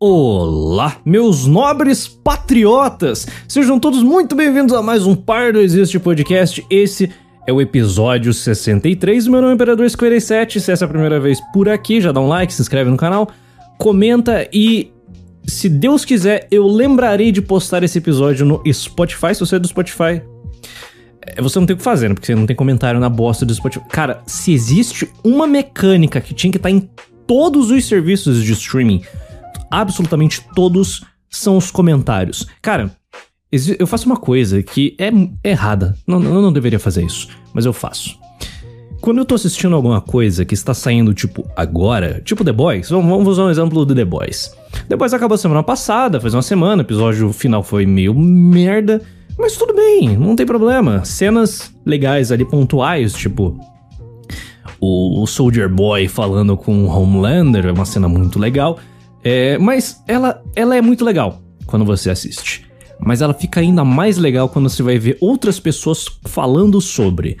Olá, meus nobres patriotas! Sejam todos muito bem-vindos a mais um Par do Existe Podcast. Esse é o episódio 63. Meu nome é Imperador 57. Se essa é a primeira vez por aqui, já dá um like, se inscreve no canal, comenta e, se Deus quiser, eu lembrarei de postar esse episódio no Spotify. Se você é do Spotify, é, você não tem o que fazer, né? Porque você não tem comentário na bosta do Spotify. Cara, se existe uma mecânica que tinha que estar em todos os serviços de streaming absolutamente todos são os comentários. Cara, eu faço uma coisa que é errada. Não, eu não deveria fazer isso, mas eu faço. Quando eu tô assistindo alguma coisa que está saindo, tipo, agora, tipo The Boys, vamos usar um exemplo do The Boys. The Boys acabou semana passada, faz uma semana, o episódio final foi meio merda, mas tudo bem, não tem problema. Cenas legais ali, pontuais, tipo, o Soldier Boy falando com o Homelander, é uma cena muito legal. É, mas ela, ela é muito legal quando você assiste. Mas ela fica ainda mais legal quando você vai ver outras pessoas falando sobre.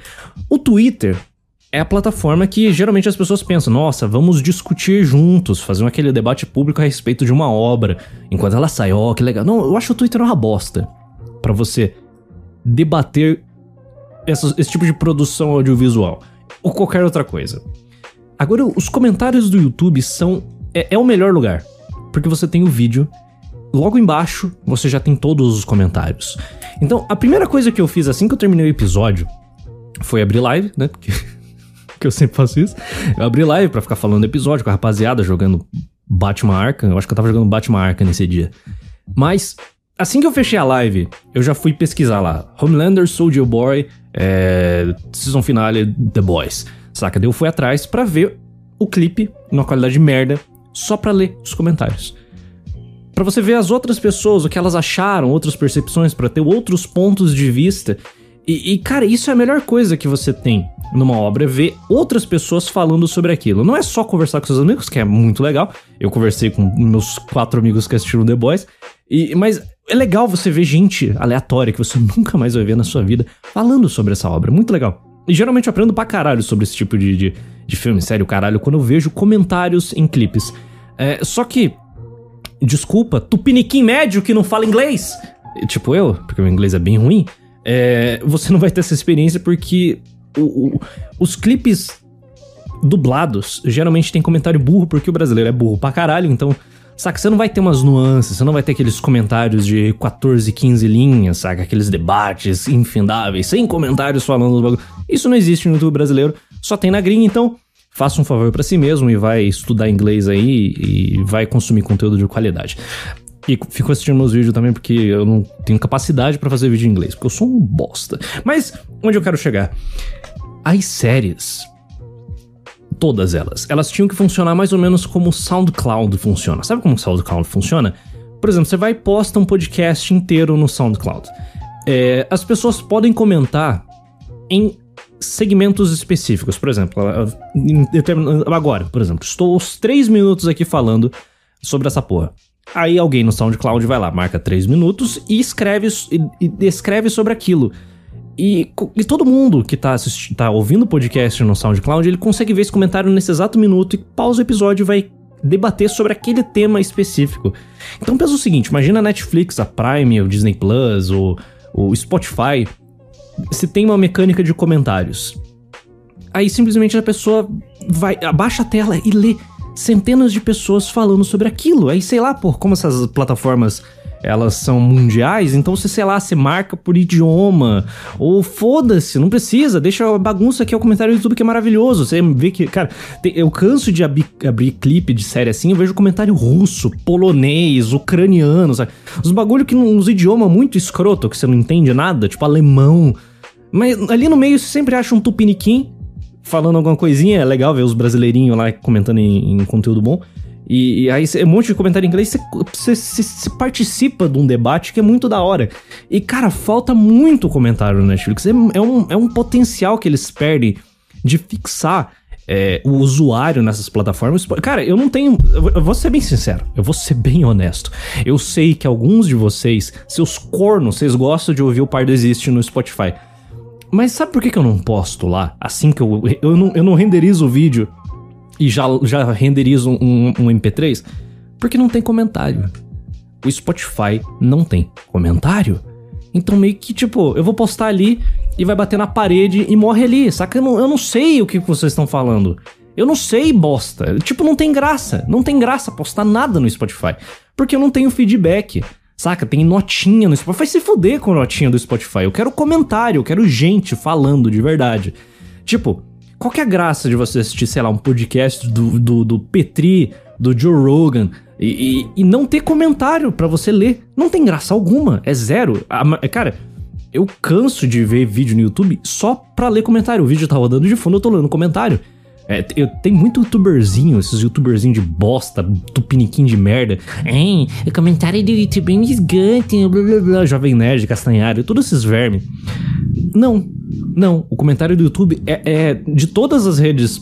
O Twitter é a plataforma que geralmente as pessoas pensam: nossa, vamos discutir juntos, fazer aquele debate público a respeito de uma obra, enquanto ela sai, ó, oh, que legal. Não, eu acho o Twitter uma bosta para você debater essa, esse tipo de produção audiovisual ou qualquer outra coisa. Agora, os comentários do YouTube são é, é o melhor lugar, porque você tem o vídeo. Logo embaixo, você já tem todos os comentários. Então, a primeira coisa que eu fiz assim que eu terminei o episódio foi abrir live, né? Porque, que eu sempre faço isso. Eu abri live para ficar falando do episódio com a rapaziada jogando Batman Arkham. Eu acho que eu tava jogando Batman Arkham nesse dia. Mas, assim que eu fechei a live, eu já fui pesquisar lá. Homelander, Soldier Boy, é, Season Finale, The Boys. Saca? Daí eu fui atrás para ver o clipe numa qualidade merda só para ler os comentários. Para você ver as outras pessoas, o que elas acharam, outras percepções, para ter outros pontos de vista. E, e, cara, isso é a melhor coisa que você tem numa obra, é ver outras pessoas falando sobre aquilo. Não é só conversar com seus amigos, que é muito legal. Eu conversei com meus quatro amigos que assistiram The Boys. E, mas é legal você ver gente aleatória que você nunca mais vai ver na sua vida falando sobre essa obra. Muito legal. E geralmente eu aprendo pra caralho sobre esse tipo de, de, de filme, sério, caralho, quando eu vejo comentários em clipes. É, só que, desculpa, tupiniquim médio que não fala inglês, tipo eu, porque o inglês é bem ruim, é, você não vai ter essa experiência porque o, o, os clipes dublados geralmente tem comentário burro porque o brasileiro é burro pra caralho, então Saca, você não vai ter umas nuances, você não vai ter aqueles comentários de 14, 15 linhas, saca? Aqueles debates infindáveis, sem comentários falando do bagulho. Isso não existe no YouTube brasileiro, só tem na gringa, então faça um favor para si mesmo e vai estudar inglês aí e vai consumir conteúdo de qualidade. E fico assistindo meus vídeos também porque eu não tenho capacidade para fazer vídeo em inglês, porque eu sou um bosta. Mas onde eu quero chegar? As séries todas elas, elas tinham que funcionar mais ou menos como o SoundCloud funciona. Sabe como o SoundCloud funciona? Por exemplo, você vai e posta um podcast inteiro no SoundCloud. É, as pessoas podem comentar em segmentos específicos. Por exemplo, agora, por exemplo, estou os três minutos aqui falando sobre essa porra. Aí alguém no SoundCloud vai lá, marca três minutos e escreve, e, e escreve sobre aquilo. E, e, todo mundo que tá, tá ouvindo o podcast no SoundCloud, ele consegue ver esse comentário nesse exato minuto e pausa o episódio e vai debater sobre aquele tema específico. Então pensa o seguinte, imagina a Netflix, a Prime, o Disney Plus, o, o Spotify se tem uma mecânica de comentários. Aí simplesmente a pessoa vai, abaixa a tela e lê centenas de pessoas falando sobre aquilo. Aí sei lá, por como essas plataformas elas são mundiais, então você, sei lá, você marca por idioma, ou foda-se, não precisa, deixa a bagunça aqui, é o comentário do YouTube que é maravilhoso, você vê que, cara, tem, eu canso de abrir, clipe de série assim, eu vejo comentário russo, polonês, ucraniano, sabe? Os bagulho que nos idiomas muito escroto, que você não entende nada, tipo alemão, mas ali no meio você sempre acha um tupiniquim falando alguma coisinha. É legal ver os brasileirinhos lá comentando em, em conteúdo bom. E, e, aí um monte de comentário em inglês, você, participa de um debate que é muito da hora. E, cara, falta muito comentário no Netflix. É, é, um, é um potencial que eles perdem de fixar é, o usuário nessas plataformas. Cara, eu não tenho. Eu vou ser bem sincero, eu vou ser bem honesto. Eu sei que alguns de vocês, seus cornos, vocês gostam de ouvir o Pardo Existe no Spotify. Mas sabe por que, que eu não posto lá? Assim que eu. Eu não, eu não renderizo o vídeo e já, já renderizo um, um MP3? Porque não tem comentário. O Spotify não tem comentário. Então meio que, tipo, eu vou postar ali e vai bater na parede e morre ali, saca? Eu não, eu não sei o que vocês estão falando. Eu não sei, bosta. Tipo, não tem graça. Não tem graça postar nada no Spotify. Porque eu não tenho feedback. Saca? Tem notinha no Spotify. Vai se fuder com notinha do Spotify. Eu quero comentário, eu quero gente falando de verdade. Tipo, qual que é a graça de você assistir, sei lá, um podcast do, do, do Petri, do Joe Rogan, e, e, e não ter comentário para você ler? Não tem graça alguma. É zero. cara, eu canso de ver vídeo no YouTube só pra ler comentário. O vídeo tá rodando de fundo, eu tô lendo comentário. É, eu, tem muito youtuberzinho, esses youtuberzinhos de bosta, tupiniquim de merda. Hein, o comentário do YouTube é esgante, blá blá blá, Jovem Nerd, Castanhari, todos esses vermes. Não, não. O comentário do YouTube é, é de todas as redes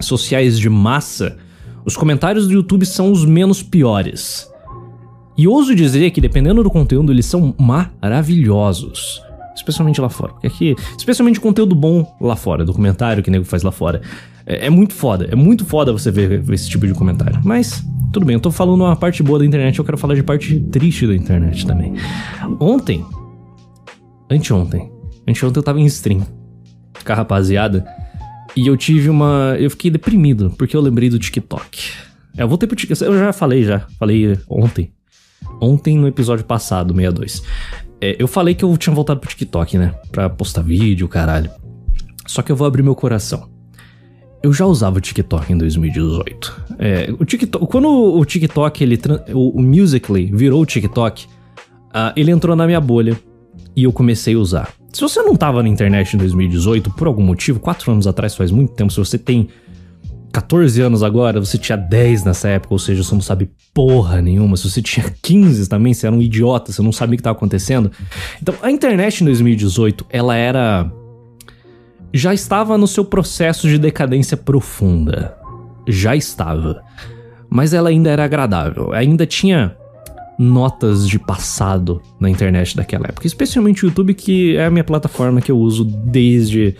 sociais de massa, os comentários do YouTube são os menos piores. E ouso dizer que, dependendo do conteúdo, eles são maravilhosos. Especialmente lá fora. Porque aqui, especialmente conteúdo bom lá fora, documentário que o nego faz lá fora. É, é, muito foda, é muito foda você ver, ver, esse tipo de comentário. Mas, tudo bem, eu tô falando uma parte boa da internet, eu quero falar de parte triste da internet também. Ontem, anteontem, anteontem eu tava em stream com a rapaziada e eu tive uma. Eu fiquei deprimido porque eu lembrei do TikTok. É, eu voltei pro TikTok, eu já falei já, falei ontem. Ontem no episódio passado, 62. É, eu falei que eu tinha voltado pro TikTok, né? Pra postar vídeo, caralho. Só que eu vou abrir meu coração. Eu já usava o TikTok em 2018. É, o TikTok, quando o TikTok, ele, o, o Musical.ly virou o TikTok, uh, ele entrou na minha bolha e eu comecei a usar. Se você não tava na internet em 2018, por algum motivo, quatro anos atrás faz muito tempo, se você tem 14 anos agora, você tinha 10 nessa época, ou seja, você não sabe porra nenhuma. Se você tinha 15 também, você era um idiota, você não sabia o que estava acontecendo. Então, a internet em 2018, ela era já estava no seu processo de decadência profunda. Já estava. Mas ela ainda era agradável. Ainda tinha notas de passado na internet daquela época. Especialmente o YouTube, que é a minha plataforma que eu uso desde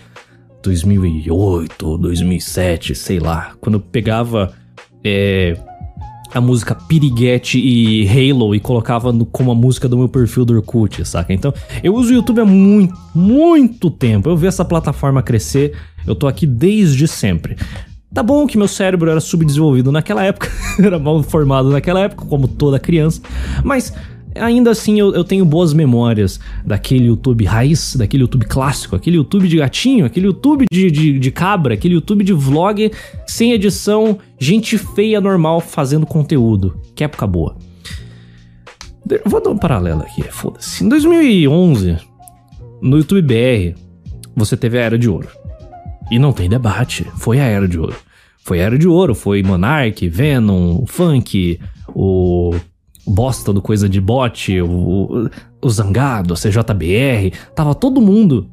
2008, 2007, sei lá. Quando eu pegava é, a música Piriguete e Halo e colocava no, como a música do meu perfil do Orkut, saca? Então, eu uso o YouTube há muito, muito tempo. Eu vi essa plataforma crescer, eu tô aqui desde sempre. Tá bom que meu cérebro era subdesenvolvido naquela época, era mal formado naquela época, como toda criança, mas ainda assim eu, eu, tenho boas memórias daquele YouTube raiz, daquele YouTube clássico, aquele YouTube de gatinho, aquele YouTube de, de, de, cabra, aquele YouTube de vlog sem edição, gente feia normal fazendo conteúdo. Que época boa. Vou dar um paralelo aqui, foda-se. Em 2011, no YouTube BR, você teve a Era de Ouro. E não tem debate, foi a Era de Ouro. Foi a Era de Ouro, foi Monarch, Venom, Funk, o bosta do Coisa de Bot, o, o Zangado, a CJBR, tava todo mundo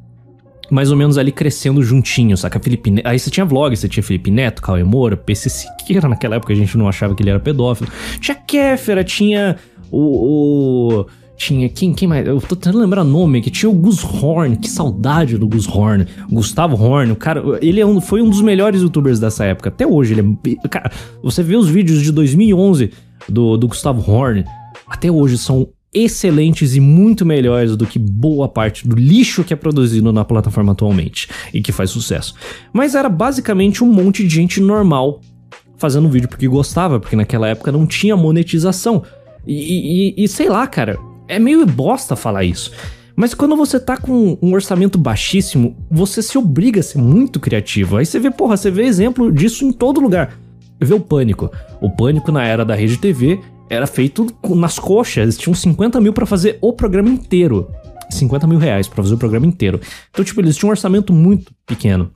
mais ou menos ali crescendo juntinho, saca? Felipe Neto, aí você tinha vlog, você tinha Felipe Neto, Cauê Moura, PC Siqueira, naquela época a gente não achava que ele era pedófilo. Tinha Kéfera, tinha o, o tinha quem, quem mais? Eu tô tentando lembrar nome aqui. Tinha o Gus Horn, que saudade do Gus Horn. Gustavo Horn, o cara, ele é um, foi um dos melhores youtubers dessa época. Até hoje, ele é. Cara, você vê os vídeos de 2011 do, do Gustavo Horn, até hoje são excelentes e muito melhores do que boa parte do lixo que é produzido na plataforma atualmente e que faz sucesso. Mas era basicamente um monte de gente normal fazendo vídeo porque gostava, porque naquela época não tinha monetização. E, e, e sei lá, cara, é meio bosta falar isso. Mas quando você tá com um orçamento baixíssimo, você se obriga a ser muito criativo. Aí você vê, porra, você vê exemplo disso em todo lugar. Vê o Pânico. O Pânico na era da Rede TV era feito nas coxas. Eles tinham 50 mil para fazer o programa inteiro. 50 mil reais pra fazer o programa inteiro. Então, tipo, eles tinham um orçamento muito pequeno.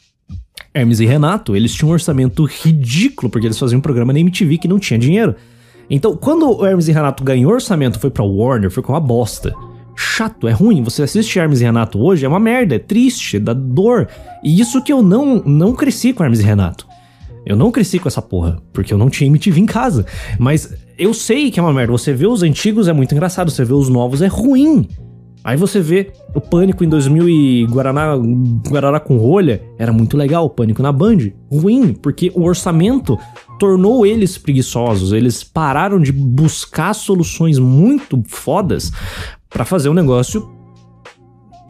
Hermes e Renato, eles tinham um orçamento ridículo, porque eles faziam um programa na MTV que não tinha dinheiro. Então, quando o Hermes e Renato ganhou orçamento, foi pra Warner, foi com uma bosta. Chato, é ruim. Você assiste Hermes e Renato hoje, é uma merda, é triste, dá dor. E isso que eu não, não cresci com Hermes e Renato. Eu não cresci com essa porra, porque eu não tinha MTV em casa. Mas eu sei que é uma merda. Você vê os antigos é muito engraçado, você vê os novos é ruim. Aí você vê o Pânico em 2000 e Guaraná, Guaraná com rolha, era muito legal, o Pânico na Band. Ruim, porque o orçamento tornou eles preguiçosos. Eles pararam de buscar soluções muito fodas para fazer um negócio,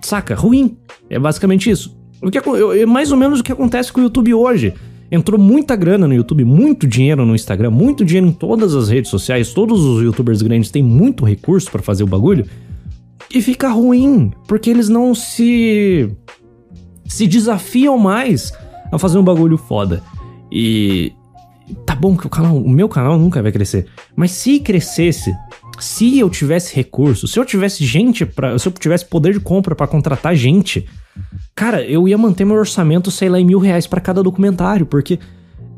saca, ruim. É basicamente isso. O que é mais ou menos o que acontece com o YouTube hoje. Entrou muita grana no YouTube, muito dinheiro no Instagram, muito dinheiro em todas as redes sociais. Todos os YouTubers grandes têm muito recurso para fazer o bagulho. E fica ruim, porque eles não se se desafiam mais a fazer um bagulho foda. E tá bom que o canal, o meu canal nunca vai crescer, mas se crescesse, se eu tivesse recurso, se eu tivesse gente para, se eu tivesse poder de compra para contratar gente, cara, eu ia manter meu orçamento, sei lá, em mil reais para cada documentário, porque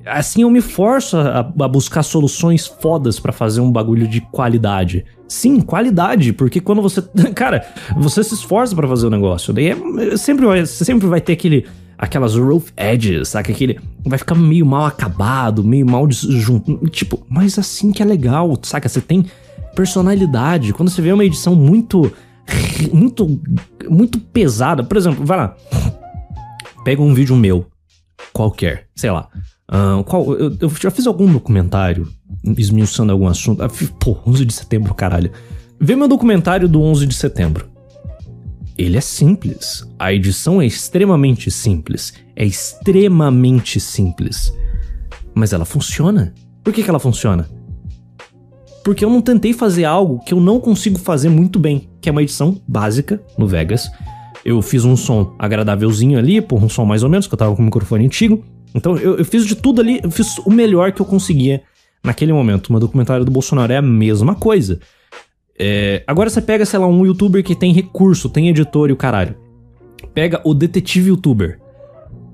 assim eu me forço a, a buscar soluções fodas para fazer um bagulho de qualidade. Sim, qualidade, porque quando você, cara, você se esforça para fazer o negócio, daí é, sempre vai, sempre vai ter aquele aquelas rough edges, sabe? Aquele. Vai ficar meio mal acabado, meio mal disjunto. Tipo, mas assim que é legal, saca? Você tem personalidade. Quando você vê uma edição muito. Muito. Muito pesada. Por exemplo, vai lá. Pega um vídeo meu. Qualquer. Sei lá. Uh, qual, eu, eu, já fiz algum documentário esmiuçando algum assunto. Ah, pô, 11 de setembro, caralho. Vê meu documentário do 11 de setembro ele é simples. A edição é extremamente simples. É extremamente simples. Mas ela funciona. Por que, que ela funciona? Porque eu não tentei fazer algo que eu não consigo fazer muito bem, que é uma edição básica no Vegas. Eu fiz um som agradávelzinho ali, por um som mais ou menos, que eu tava com o microfone antigo. Então eu, eu fiz de tudo ali, eu fiz o melhor que eu conseguia naquele momento. Uma documentário do Bolsonaro é a mesma coisa. É, agora você pega, sei lá, um youtuber que tem recurso, tem editor e o caralho. Pega o detetive youtuber.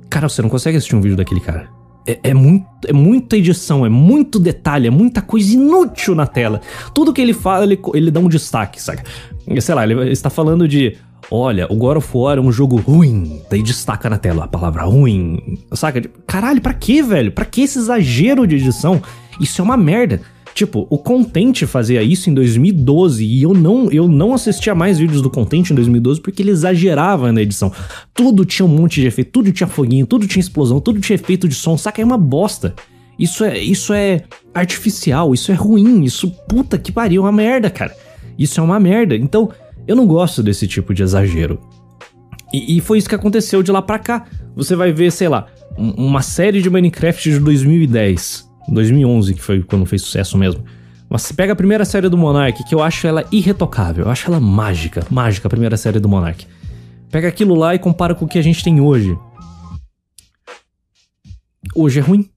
Cara, você não consegue assistir um vídeo daquele cara. É, é, muito, é muita edição, é muito detalhe, é muita coisa inútil na tela. Tudo que ele fala, ele, ele dá um destaque, saca? Sei lá, ele está falando de. Olha, o God of War é um jogo ruim. Daí destaca na tela a palavra ruim. Saca? Caralho, pra que, velho? Pra que esse exagero de edição? Isso é uma merda. Tipo, o Content fazia isso em 2012 e eu não, eu não assistia mais vídeos do Content em 2012 porque ele exagerava na edição. Tudo tinha um monte de efeito, tudo tinha foguinho, tudo tinha explosão, tudo tinha efeito de som, saca? É uma bosta. Isso é, isso é artificial, isso é ruim, isso puta que pariu, é uma merda, cara. Isso é uma merda. Então, eu não gosto desse tipo de exagero. E, e foi isso que aconteceu de lá pra cá. Você vai ver, sei lá, uma série de Minecraft de 2010 2011, que foi quando fez sucesso mesmo. Mas você pega a primeira série do Monark, que eu acho ela irretocável, eu acho ela mágica, mágica a primeira série do Monark. Pega aquilo lá e compara com o que a gente tem hoje. Hoje é ruim.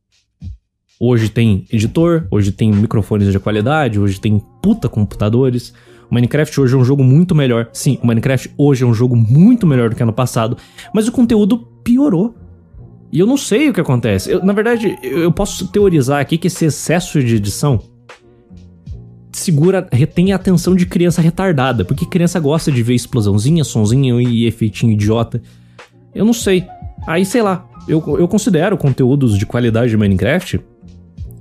Hoje tem editor, hoje tem microfones de qualidade, hoje tem puta computadores. O Minecraft hoje é um jogo muito melhor. Sim, o Minecraft hoje é um jogo muito melhor do que ano passado, mas o conteúdo piorou. E eu não sei o que acontece. Eu, na verdade, eu posso teorizar aqui que esse excesso de edição segura, retém a atenção de criança retardada, porque criança gosta de ver explosãozinha, sonzinho e efeitinho idiota. Eu não sei. Aí, sei lá, eu, eu considero conteúdos de qualidade de Minecraft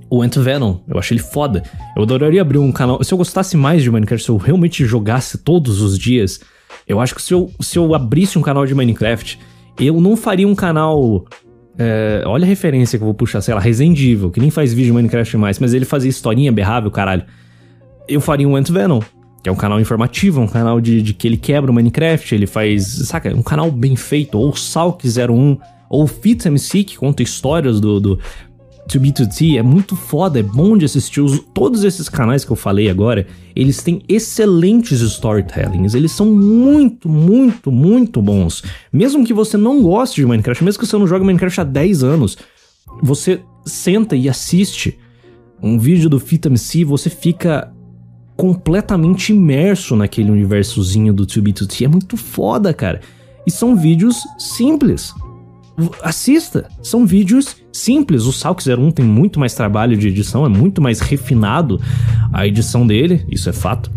o Ant Venom. Eu acho ele foda. Eu adoraria abrir um canal. Se eu gostasse mais de Minecraft, se eu realmente jogasse todos os dias, eu acho que se eu, se eu abrisse um canal de Minecraft, eu não faria um canal é, olha a referência que eu vou puxar, sei lá, Resendível, que nem faz vídeo de Minecraft mais, mas ele fazia historinha berrável, caralho. Eu faria um Ant Venom, que é um canal informativo, um canal de, de que ele quebra o Minecraft, ele faz, saca, um canal bem feito, ou Salk01, ou Fitz MC, que conta histórias do, do, To Be To T é muito foda, é bom de assistir. Os, todos esses canais que eu falei agora, eles têm excelentes storytellings. Eles são muito, muito, muito bons. Mesmo que você não goste de Minecraft, mesmo que você não jogue Minecraft há 10 anos, você senta e assiste um vídeo do Fita MC, você fica completamente imerso naquele universozinho do 2B2T. É muito foda, cara. E são vídeos simples assista. São vídeos simples. O Salk 01 tem muito mais trabalho de edição, é muito mais refinado a edição dele, isso é fato.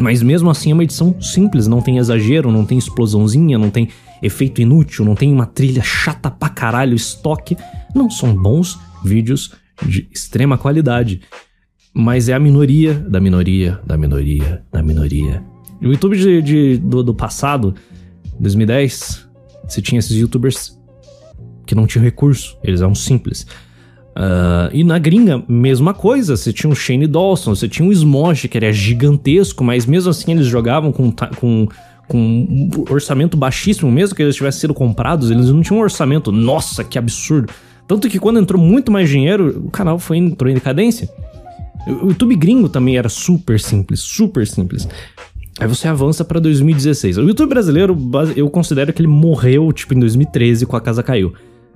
Mas mesmo assim é uma edição simples, não tem exagero, não tem explosãozinha, não tem efeito inútil, não tem uma trilha chata pra caralho, estoque. Não, são bons vídeos de extrema qualidade. Mas é a minoria da minoria, da minoria, da minoria. O YouTube de, de do, do passado, 2010, você tinha esses youtubers que não tinham recurso, eles eram simples. Uh, e na gringa, mesma coisa. Você tinha o Shane Dawson, você tinha o Smosh, que era gigantesco, mas mesmo assim eles jogavam com, com, com um orçamento baixíssimo, mesmo que eles tivessem sido comprados, eles não tinham um orçamento. Nossa, que absurdo! Tanto que quando entrou muito mais dinheiro, o canal foi entrou em decadência. O YouTube gringo também era super simples, super simples. Aí você avança para 2016. O YouTube brasileiro, eu considero que ele morreu, tipo, em 2013, com a casa caiu.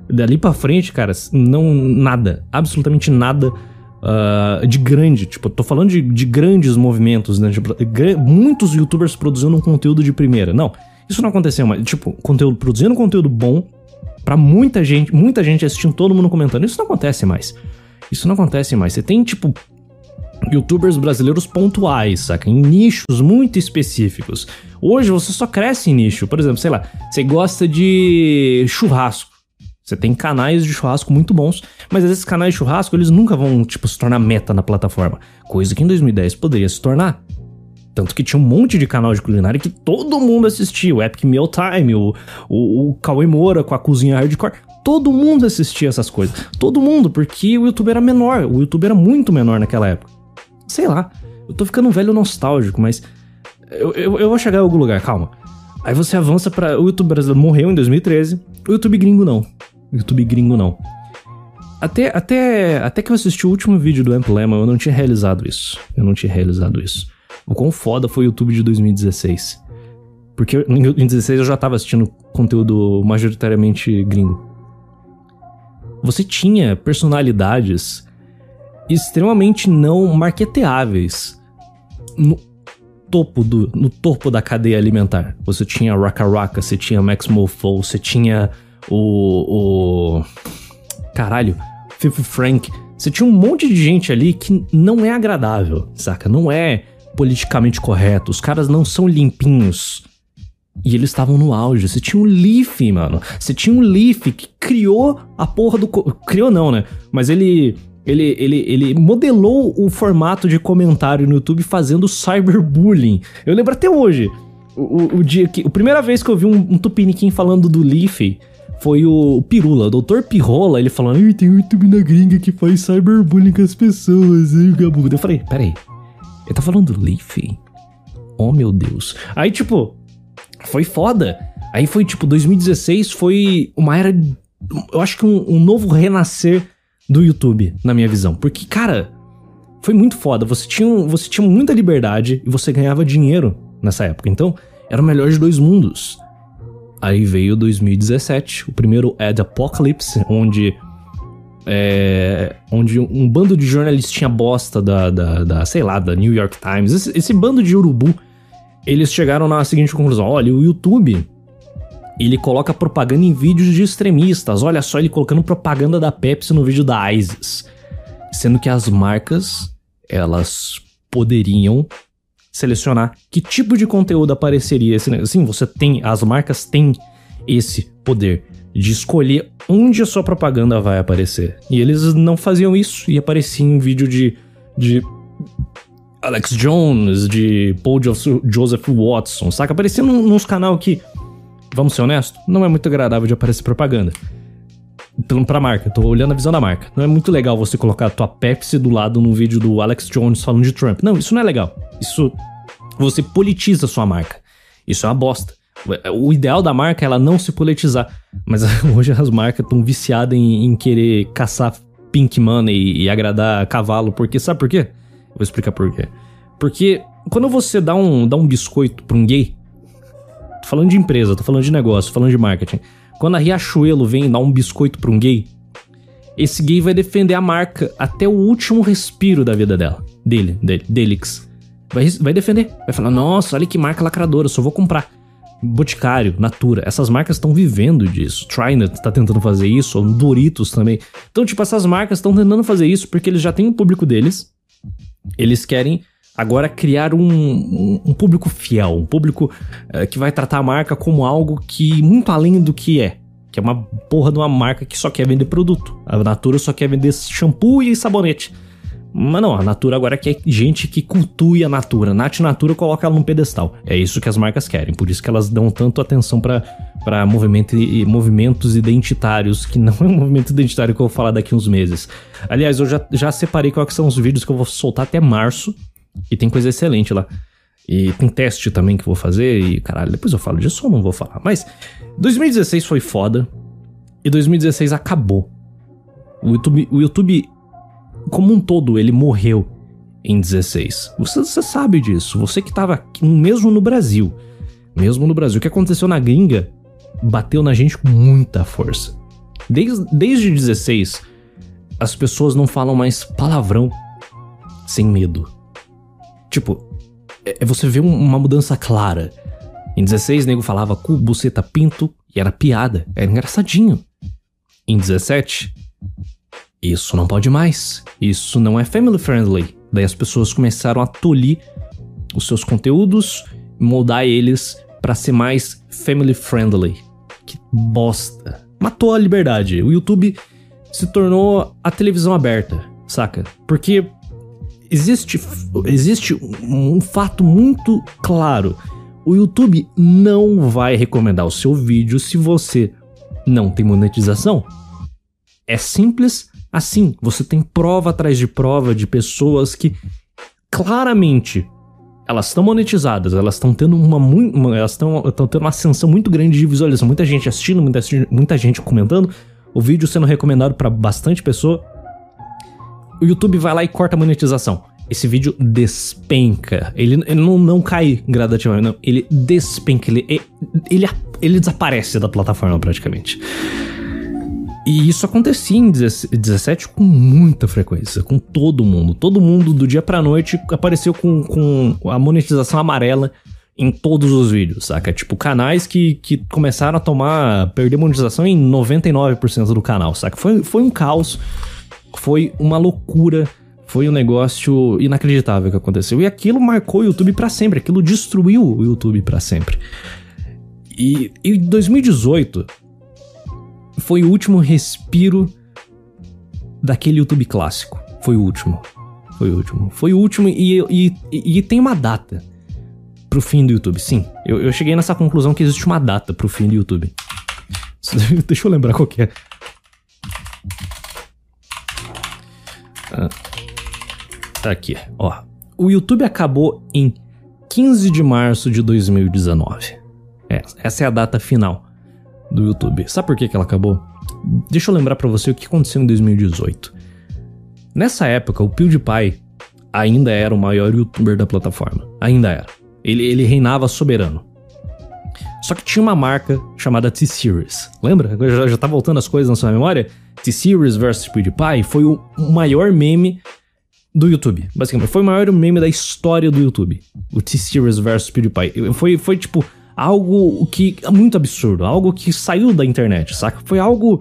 Dali para frente, cara, não nada, absolutamente nada uh, de grande. Tipo, tô falando de, de grandes movimentos, né? Tipo, muitos youtubers produzindo um conteúdo de primeira. Não, isso não aconteceu, mas, tipo, conteúdo, produzindo conteúdo bom para muita gente, muita gente assistindo, todo mundo comentando. Isso não acontece mais. Isso não acontece mais. Você tem, tipo, youtubers brasileiros pontuais, saca? Em nichos muito específicos. Hoje você só cresce em nicho. Por exemplo, sei lá, você gosta de churrasco. Você tem canais de churrasco muito bons, mas esses canais de churrasco eles nunca vão, tipo, se tornar meta na plataforma. Coisa que em 2010 poderia se tornar. Tanto que tinha um monte de canal de culinária que todo mundo assistia. O Epic Meal Time, o, o, o Cauê Moura com a cozinha hardcore. Todo mundo assistia essas coisas. Todo mundo, porque o YouTube era menor. O YouTube era muito menor naquela época. Sei lá. Eu tô ficando um velho nostálgico, mas. Eu, eu, eu vou chegar em algum lugar, calma. Aí você avança para O YouTube brasileiro morreu em 2013. O YouTube gringo não. O YouTube gringo não. Até, até, até que eu assisti o último vídeo do Amp Lemon, eu não tinha realizado isso. Eu não tinha realizado isso. O quão foda foi o YouTube de 2016. Porque em 2016 eu já tava assistindo conteúdo majoritariamente gringo. Você tinha personalidades extremamente não marketeáveis topo do no topo da cadeia alimentar. Você tinha Raka Raka, você tinha Max Mofo, você tinha o o caralho, Fifi Frank. Você tinha um monte de gente ali que não é agradável, saca? Não é politicamente correto. Os caras não são limpinhos. E eles estavam no auge. Você tinha um Leaf, mano. Você tinha um Leaf que criou a porra do. Criou não, né? Mas ele. Ele, ele, ele modelou o formato de comentário no YouTube fazendo cyberbullying. Eu lembro até hoje. O, o, o dia que. A primeira vez que eu vi um, um tupiniquim falando do Leaf foi o Pirula, o Dr. Pirola, ele falando: tem um YouTube na gringa que faz cyberbullying com as pessoas. Aí, Eu falei: Peraí, ele tá falando do Leaf? Oh meu Deus. Aí, tipo, foi foda. Aí foi tipo, 2016 foi uma era. Eu acho que um, um novo renascer do YouTube, na minha visão. Porque, cara, foi muito foda. Você tinha, você tinha muita liberdade e você ganhava dinheiro nessa época. Então, era o melhor de dois mundos. Aí veio 2017, o primeiro Ad Apocalypse, onde. É, onde um bando de jornalistinha bosta da, da, da, sei lá, da New York Times, esse, esse bando de urubu eles chegaram na seguinte conclusão: olha, o YouTube ele coloca propaganda em vídeos de extremistas. Olha só ele colocando propaganda da Pepsi no vídeo da ISIS. Sendo que as marcas, elas poderiam selecionar que tipo de conteúdo apareceria. Sim, você tem, as marcas têm esse poder de escolher onde a sua propaganda vai aparecer. E eles não faziam isso e aparecia em vídeo de, de Alex Jones, de Paul Joseph Watson, saca? Aparecendo nos canal que, vamos ser honestos, não é muito agradável de aparecer propaganda. Pra marca, tô olhando a visão da marca. Não é muito legal você colocar a tua Pepsi do lado num vídeo do Alex Jones falando de Trump. Não, isso não é legal. Isso. Você politiza a sua marca. Isso é uma bosta. O ideal da marca é ela não se politizar. Mas hoje as marcas estão viciadas em, em, querer caçar pink money e, e agradar cavalo. Porque sabe por quê? Vou explicar por quê. Porque quando você dá um, dá um biscoito pra um gay, tô falando de empresa, tô falando de negócio, tô falando de marketing. Quando a Riachuelo vem dar um biscoito pra um gay, esse gay vai defender a marca até o último respiro da vida dela. Dele, dele Delix. Vai, vai defender. Vai falar, nossa, olha que marca lacradora, só vou comprar. Boticário, Natura, essas marcas estão vivendo disso. Trinut tá tentando fazer isso, Doritos também. Então, tipo, essas marcas estão tentando fazer isso porque eles já têm o público deles eles querem agora criar um, um, um público fiel, um público uh, que vai tratar a marca como algo que muito além do que é. Que é uma porra de uma marca que só quer vender produto. A Natura só quer vender shampoo e sabonete. Mas não, a Natura agora quer gente que cultue a Natura. Nath Natura coloca ela num pedestal. É isso que as marcas querem. Por isso que elas dão tanto atenção para movimento, movimentos identitários, que não é um movimento identitário que eu vou falar daqui uns meses. Aliás, eu já, já separei quais são os vídeos que eu vou soltar até março. E tem coisa excelente lá. E tem teste também que vou fazer. E caralho, depois eu falo disso ou não vou falar. Mas 2016 foi foda. E 2016 acabou. O YouTube, o YouTube como um todo, ele morreu em 16. Você, você sabe disso. Você que tava aqui, mesmo no Brasil. Mesmo no Brasil. O que aconteceu na gringa bateu na gente com muita força. Desde, desde 16, as pessoas não falam mais palavrão sem medo. Tipo, é, é você vê uma mudança clara. Em 16, nego falava cu, buceta, pinto, e era piada, era engraçadinho. Em 17, isso não pode mais. Isso não é family friendly. Daí as pessoas começaram a tolir os seus conteúdos, moldar eles para ser mais family friendly. Que bosta. Matou a liberdade. O YouTube se tornou a televisão aberta, saca? Porque existe existe um fato muito claro. O YouTube não vai recomendar o seu vídeo se você não tem monetização. É simples Assim, você tem prova atrás de prova de pessoas que claramente elas estão monetizadas, elas estão tendo uma, uma elas estão tendo uma ascensão muito grande de visualização, muita gente assistindo, muita, muita gente comentando, o vídeo sendo recomendado para bastante pessoa. O YouTube vai lá e corta a monetização. Esse vídeo despenca. Ele, ele não, não cai gradativamente, não. Ele despenca. Ele, ele, ele desaparece da plataforma praticamente. E isso acontecia em 17 com muita frequência, com todo mundo. Todo mundo, do dia pra noite, apareceu com, com a monetização amarela em todos os vídeos, saca? Tipo, canais que, que começaram a tomar, perder monetização em 99% do canal, saca? Foi, foi um caos, foi uma loucura, foi um negócio inacreditável que aconteceu. E aquilo marcou o YouTube para sempre, aquilo destruiu o YouTube para sempre. E em 2018, foi o último respiro daquele YouTube clássico. Foi o último. Foi o último. Foi o último e, e, e, e tem uma data pro fim do YouTube. Sim, eu, eu, cheguei nessa conclusão que existe uma data pro fim do YouTube. Deixa eu lembrar qual que é. Tá aqui, ó. O YouTube acabou em 15 de março de 2019. É, essa é a data final do YouTube. Sabe por que, que ela acabou? Deixa eu lembrar para você o que aconteceu em 2018. Nessa época, o PewDiePie ainda era o maior youtuber da plataforma. Ainda era. Ele, ele reinava soberano. Só que tinha uma marca chamada T-Series. Lembra? Já, já tá voltando as coisas na sua memória? T-Series versus PewDiePie foi o maior meme do YouTube. Basicamente, foi o maior meme da história do YouTube. O T-Series versus PewDiePie. Foi, foi tipo algo que é muito absurdo, algo que saiu da internet, saca? Foi algo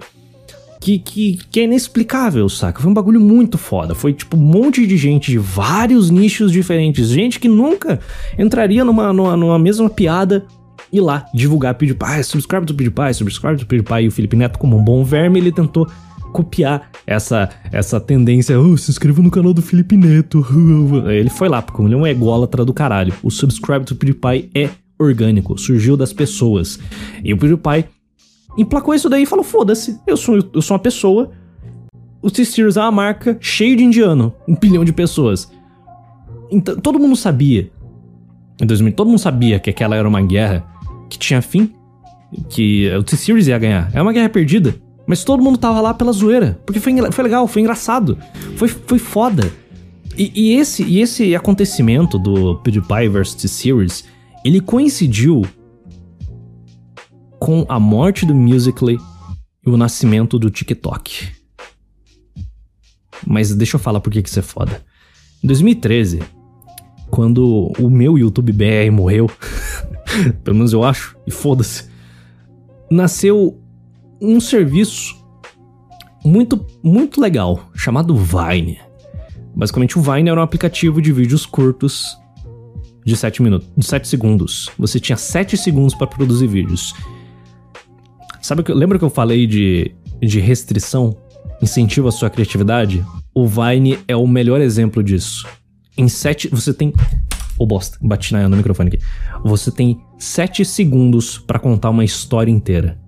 que, que, que é inexplicável, saca? Foi um bagulho muito foda. Foi tipo um monte de gente de vários nichos diferentes, gente que nunca entraria numa, numa, numa mesma piada e lá divulgar PewDiePie, subscribe do PewDiePie, subscribe do PewDiePie e o Felipe Neto como um bom verme, ele tentou copiar essa essa tendência, oh, se inscreva no canal do Felipe Neto. Ele foi lá, porque ele é um ególatra do caralho. O subscribe do PewDiePie é orgânico, surgiu das pessoas. E o PewDiePie emplacou isso daí e falou: foda-se, eu sou, eu sou uma pessoa. O T-Series é uma marca cheio de indiano, um bilhão de pessoas. Então, todo mundo sabia. Em 2000, todo mundo sabia que aquela era uma guerra que tinha fim, que o T-Series ia ganhar. É uma guerra perdida. Mas todo mundo tava lá pela zoeira. Porque foi, foi legal, foi engraçado. Foi, foi foda. E, e, esse, e esse acontecimento do PewDiePie vs T-Series ele coincidiu com a morte do Musical.ly e o nascimento do TikTok. Mas deixa eu falar por que isso é foda. Em 2013, quando o meu YouTube BR morreu, pelo menos eu acho, e foda-se, nasceu um serviço muito, muito legal chamado Vine. Basicamente, o Vine era um aplicativo de vídeos curtos de 7 minutos, de 7 segundos. Você tinha 7 segundos para produzir vídeos. Sabe que lembra que eu falei de, de restrição incentiva a sua criatividade, o Vine é o melhor exemplo disso. Em sete. Você tem. Ô oh, bosta, bati no microfone aqui. Você tem sete segundos para contar uma história inteira.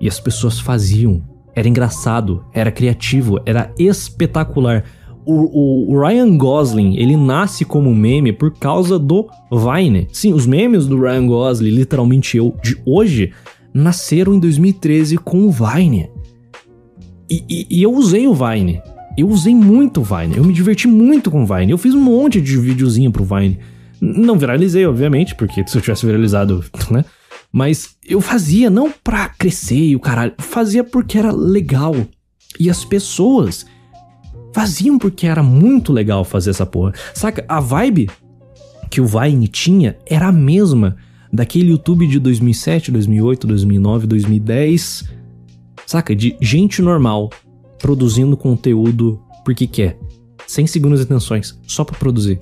E as pessoas faziam. Era engraçado, era criativo, era espetacular. O, o, Ryan Gosling, ele nasce como meme por causa do Vine. Sim, os memes do Ryan Gosling, literalmente eu, de hoje, nasceram em 2013 com o Vine. E, e, e, eu usei o Vine. Eu usei muito o Vine. Eu me diverti muito com o Vine. Eu fiz um monte de videozinho pro Vine. Não viralizei, obviamente, porque se eu tivesse viralizado, né? Mas eu fazia não pra crescer e o caralho. Fazia porque era legal. E as pessoas faziam porque era muito legal fazer essa porra. Saca? A vibe que o Vine tinha era a mesma daquele YouTube de 2007, 2008, 2009, 2010. Saca? De gente normal produzindo conteúdo porque quer. Sem segundas intenções, só para produzir.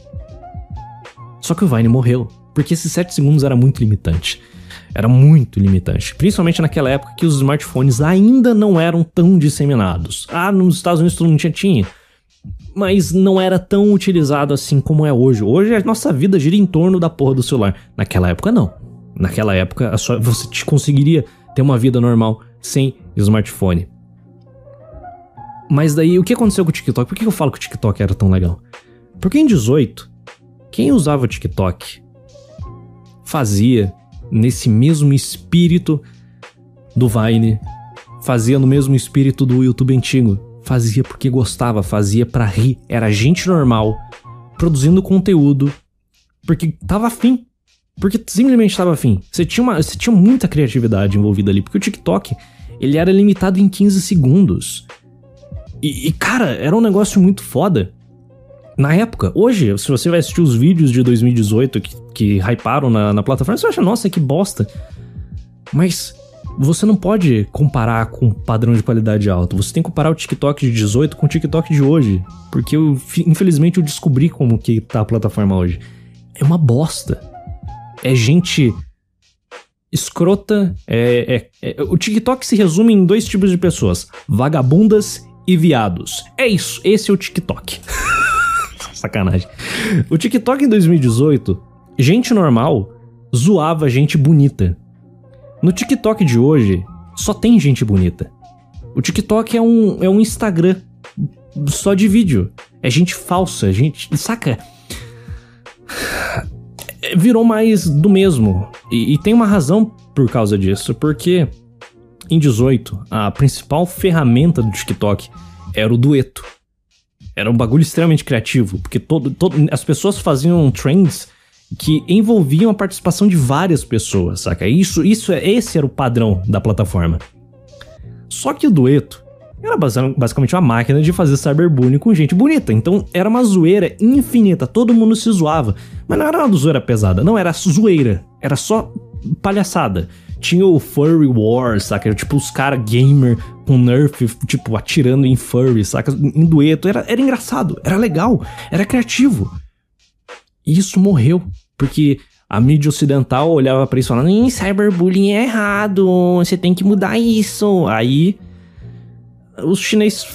Só que o Vine morreu, porque esses 7 segundos era muito limitante. Era muito limitante, principalmente naquela época que os smartphones ainda não eram tão disseminados. Ah, nos Estados Unidos todo mundo tinha, tinha mas não era tão utilizado assim como é hoje. Hoje a nossa vida gira em torno da porra do celular. Naquela época não. Naquela época sua, você conseguiria ter uma vida normal sem smartphone. Mas daí o que aconteceu com o TikTok? Por que eu falo que o TikTok era tão legal? Porque em 18, quem usava o TikTok fazia nesse mesmo espírito do Vine, fazia no mesmo espírito do YouTube antigo fazia porque gostava, fazia para rir, era gente normal, produzindo conteúdo, porque tava afim. Porque simplesmente tava afim. Você tinha, uma, você tinha muita criatividade envolvida ali, porque o TikTok, ele era limitado em 15 segundos. E, e, cara, era um negócio muito foda. Na época, hoje, se você vai assistir os vídeos de 2018 que, que hyparam na, na plataforma, você acha, nossa, que bosta. Mas você não pode comparar com um padrão de qualidade alto. Você tem que comparar o TikTok de 18 com o TikTok de hoje. Porque eu, infelizmente, eu descobri como que tá a plataforma hoje. É uma bosta. É gente escrota. É, é, é, o TikTok se resume em dois tipos de pessoas: vagabundas e viados. É isso, esse é o TikTok. Sacanagem. O TikTok em 2018, gente normal zoava gente bonita. No TikTok de hoje, só tem gente bonita. O TikTok é um, é um Instagram só de vídeo. É gente falsa, gente. Saca? Virou mais do mesmo. E, e tem uma razão por causa disso, porque em 18, a principal ferramenta do TikTok era o dueto. Era um bagulho extremamente criativo, porque todo, todo, as pessoas faziam trends que envolviam a participação de várias pessoas, saca? Isso, isso, é, esse era o padrão da plataforma. Só que o dueto era basicamente uma máquina de fazer cyberbullying com gente bonita. Então era uma zoeira infinita, todo mundo se zoava. Mas não era uma zoeira pesada, não, era zoeira. Era só palhaçada. Tinha o Furry Wars, saca? Tipo, os caras gamer com Nerf, tipo, atirando em furry, saca? Em dueto. Era, era engraçado, era legal, era criativo. E isso morreu, porque a mídia ocidental olhava para isso falando: Ih, cyberbullying é errado, você tem que mudar isso. Aí os chineses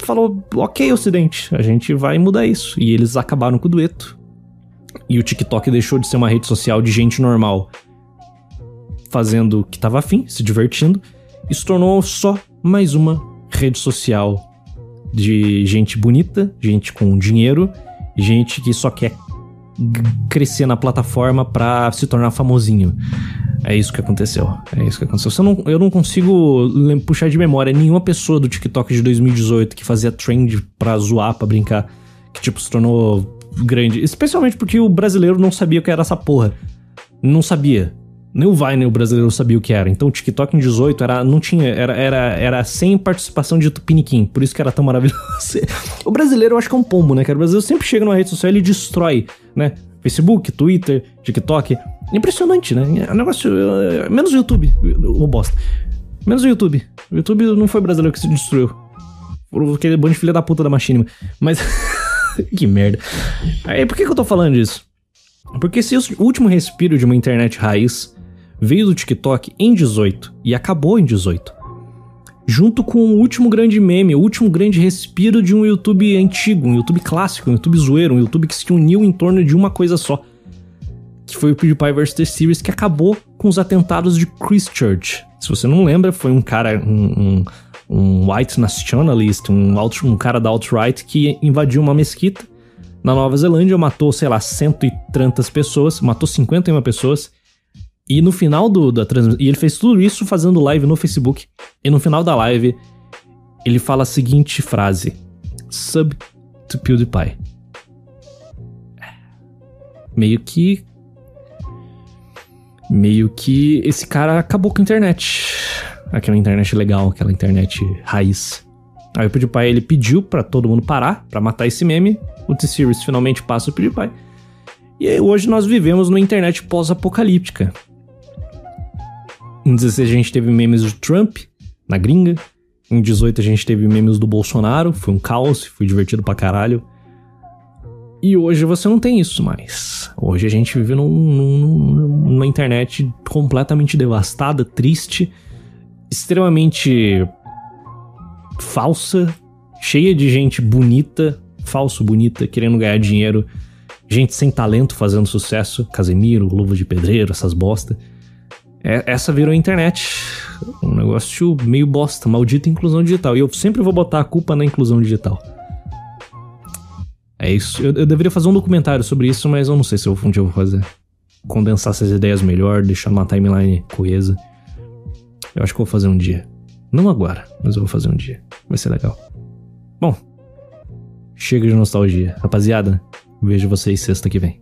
falou: ok, Ocidente, a gente vai mudar isso. E eles acabaram com o dueto. E o TikTok deixou de ser uma rede social de gente normal fazendo o que tava afim, se divertindo, e se tornou só mais uma rede social de gente bonita, gente com dinheiro, gente que só quer crescer na plataforma pra se tornar famosinho. É isso que aconteceu. É isso que aconteceu. Eu não, eu não consigo puxar de memória nenhuma pessoa do TikTok de 2018 que fazia trend pra zoar, pra brincar, que tipo se tornou grande. Especialmente porque o brasileiro não sabia o que era essa porra. Não sabia. Nem o Vine o brasileiro sabia o que era. Então o TikTok em 18 era, não tinha, era, era, era sem participação de Tupiniquim. Por isso que era tão maravilhoso. o brasileiro eu acho que é um pombo, né, cara? O brasileiro sempre chega numa rede social e destrói, né? Facebook, Twitter, TikTok. Impressionante, né? É um negócio. É, menos o YouTube, o bosta. Menos o YouTube. O YouTube não foi brasileiro que se destruiu. Aquele bando de filha da puta da Machinima. Mas. que merda. Aí, por que, que eu tô falando disso? Porque se o último respiro de uma internet raiz veio do TikTok em 18 e acabou em 18. junto com o último grande meme, o último grande respiro de um YouTube antigo, um YouTube clássico, um YouTube zoeiro, um YouTube que se uniu em torno de uma coisa só. Que foi o PewDiePie vs The Series, que acabou com os atentados de Christchurch. Se você não lembra, foi um cara, um, um, um white nationalist, um, alt, um cara da alt-right que invadiu uma mesquita na Nova Zelândia, matou, sei lá, cento e tantas pessoas, matou 51 pessoas e no final do, da transmissão. E ele fez tudo isso fazendo live no Facebook. E no final da live, ele fala a seguinte frase: Sub to PewDiePie. Meio que. Meio que esse cara acabou com a internet. Aquela internet legal, aquela internet raiz. Aí o PewDiePie ele pediu para todo mundo parar, para matar esse meme. O T-Series finalmente passa o PewDiePie. E hoje nós vivemos numa internet pós-apocalíptica. Em 16 a gente teve memes do Trump, na gringa. Em 18 a gente teve memes do Bolsonaro, foi um caos, foi divertido pra caralho. E hoje você não tem isso mais. Hoje a gente vive num, num, numa internet completamente devastada, triste, extremamente falsa, cheia de gente bonita, falso bonita, querendo ganhar dinheiro, gente sem talento fazendo sucesso, Casemiro, Luva de Pedreiro, essas bosta. É, essa virou internet. Um negócio meio bosta, maldita inclusão digital. E eu sempre vou botar a culpa na inclusão digital. É isso. Eu, eu deveria fazer um documentário sobre isso, mas eu não sei se eu, um dia eu vou fazer. Condensar essas ideias melhor, deixar uma timeline coesa. Eu acho que eu vou fazer um dia. Não agora, mas eu vou fazer um dia. Vai ser legal. Bom, chega de nostalgia. Rapaziada, vejo vocês sexta que vem.